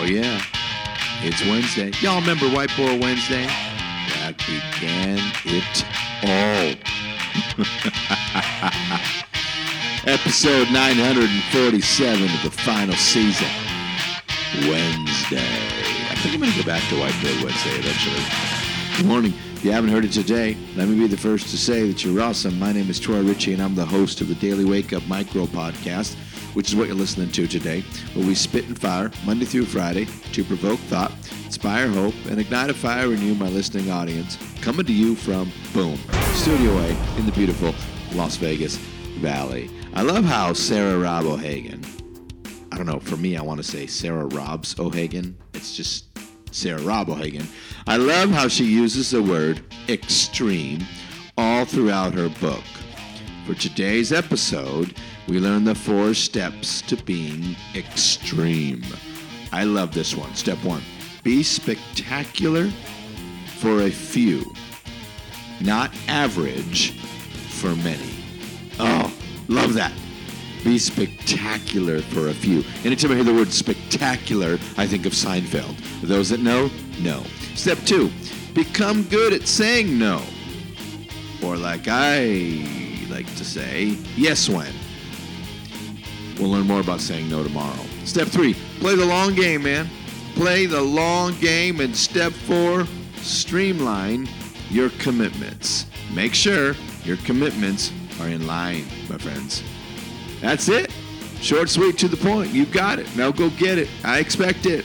Oh, yeah. It's Wednesday. Y'all remember Whiteboard Wednesday? That began it all. Episode 947 of the final season. Wednesday. I think I'm going to go back to Whiteboard Wednesday eventually. Good morning. If you haven't heard it today, let me be the first to say that you're awesome. My name is Troy Ritchie, and I'm the host of the Daily Wake Up Micro Podcast, which is what you're listening to today, where we spit and fire Monday through Friday to provoke thought, inspire hope, and ignite a fire in you, my listening audience. Coming to you from Boom, Studio A in the beautiful Las Vegas Valley. I love how Sarah Robb O'Hagan, I don't know, for me, I want to say Sarah Robs O'Hagan. It's just Sarah Robb O'Hagan. I love how she uses the word extreme all throughout her book. For today's episode, we learn the four steps to being extreme. I love this one. Step one be spectacular for a few, not average for many. Oh, love that. Be spectacular for a few. Anytime I hear the word spectacular, I think of Seinfeld. Those that know, no. Step two, become good at saying no. Or like I like to say, yes when. We'll learn more about saying no tomorrow. Step three, play the long game, man. Play the long game. And step four, streamline your commitments. Make sure your commitments are in line, my friends. That's it. Short, sweet, to the point. You got it. Now go get it. I expect it.